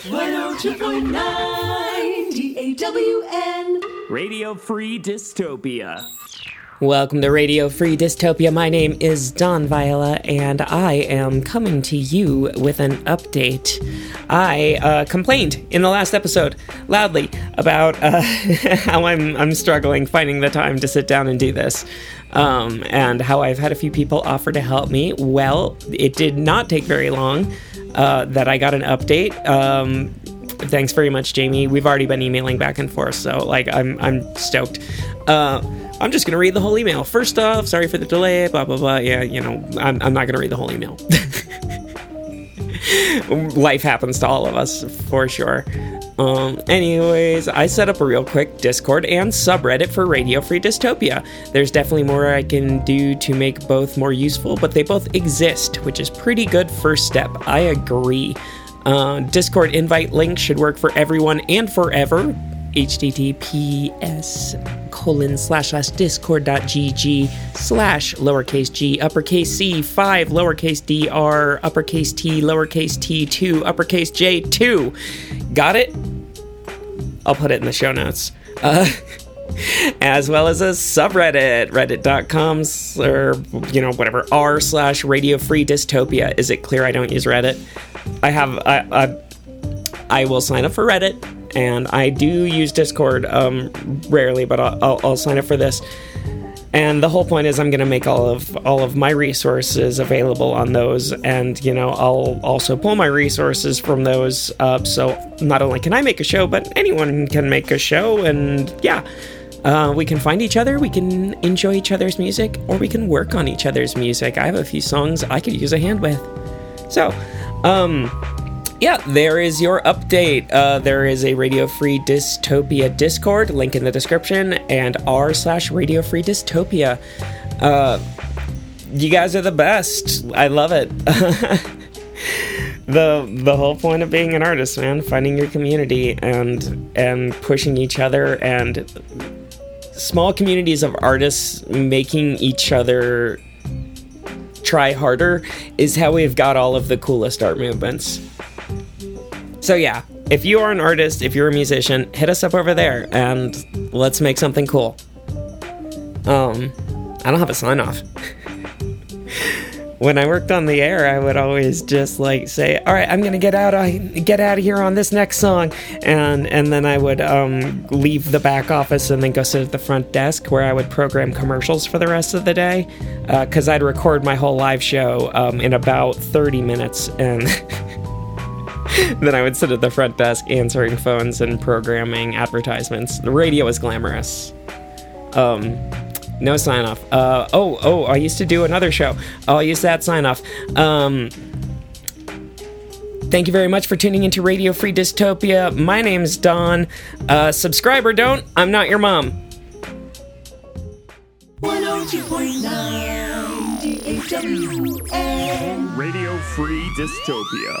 102.9 DAWN. Radio Free Dystopia. Welcome to Radio Free Dystopia. My name is Don Viola, and I am coming to you with an update. I uh, complained in the last episode loudly about uh, how I'm I'm struggling finding the time to sit down and do this, um, and how I've had a few people offer to help me. Well, it did not take very long uh, that I got an update. Um, thanks very much, Jaimie. We've already been emailing back and forth, so like I'm I'm stoked. Uh, I'm just gonna read the whole email. First off, sorry for the delay. Blah blah blah. Yeah, you know, I'm I'm not gonna read the whole email. Life happens to all of us for sure. Um, anyways, I set up a real quick Discord and subreddit for Radio Free Dystopia. There's definitely more I can do to make both more useful, but they both exist, which is pretty good first step. I agree. Uh, Discord invite link should work for everyone and forever. https colon slash slash discord.gg slash lowercase g uppercase c 5 lowercase dr uppercase t lowercase t 2 uppercase j 2 got it i'll put it in the show notes. Uh, as well as a subreddit reddit.com or you know whatever r slash radio free dystopia. Is it clear i don't use reddit? I have i i, I will sign up for reddit and i do use discord um rarely but i'll, I'll, I'll sign up for this and the whole point is i'm going to make all of all of my resources available on those. And you know i'll also pull my resources from those uh, so not only can i make a show but anyone can make a show. And yeah uh, we can find each other we can enjoy each other's music or we can work on each other's music. I have a few songs i could use a hand with. So um yeah, there is your update. Uh, there is a Radio Free Dystopia Discord, link in the description, and r slash Radio Free Dystopia. Uh, you guys are the best. I love it. the the whole point of being an artist, man, finding your community and and pushing each other and small communities of artists making each other try harder is how we've got all of the coolest art movements. So yeah, if you are an artist, if you're a musician, hit us up over there and let's make something cool. Um, I don't have a sign off. when I worked on the air, I would always just like say, "All right, I'm gonna get out, I get out of here on this next song," and and then I would um, leave the back office and then go sit at the front desk where I would program commercials for the rest of the day, because I'd record my whole live show um, in about 30 minutes and. then I would sit at the front desk answering phones and programming advertisements. The radio was glamorous. Um, no sign off. Uh, oh, oh, I used to do another show. I'll use that sign off. Um, thank you very much for tuning into Radio Free Dystopia. My name's Don. Uh, subscribe or don't, I'm not your mom. 102.9 DAWN. Radio Free Dystopia.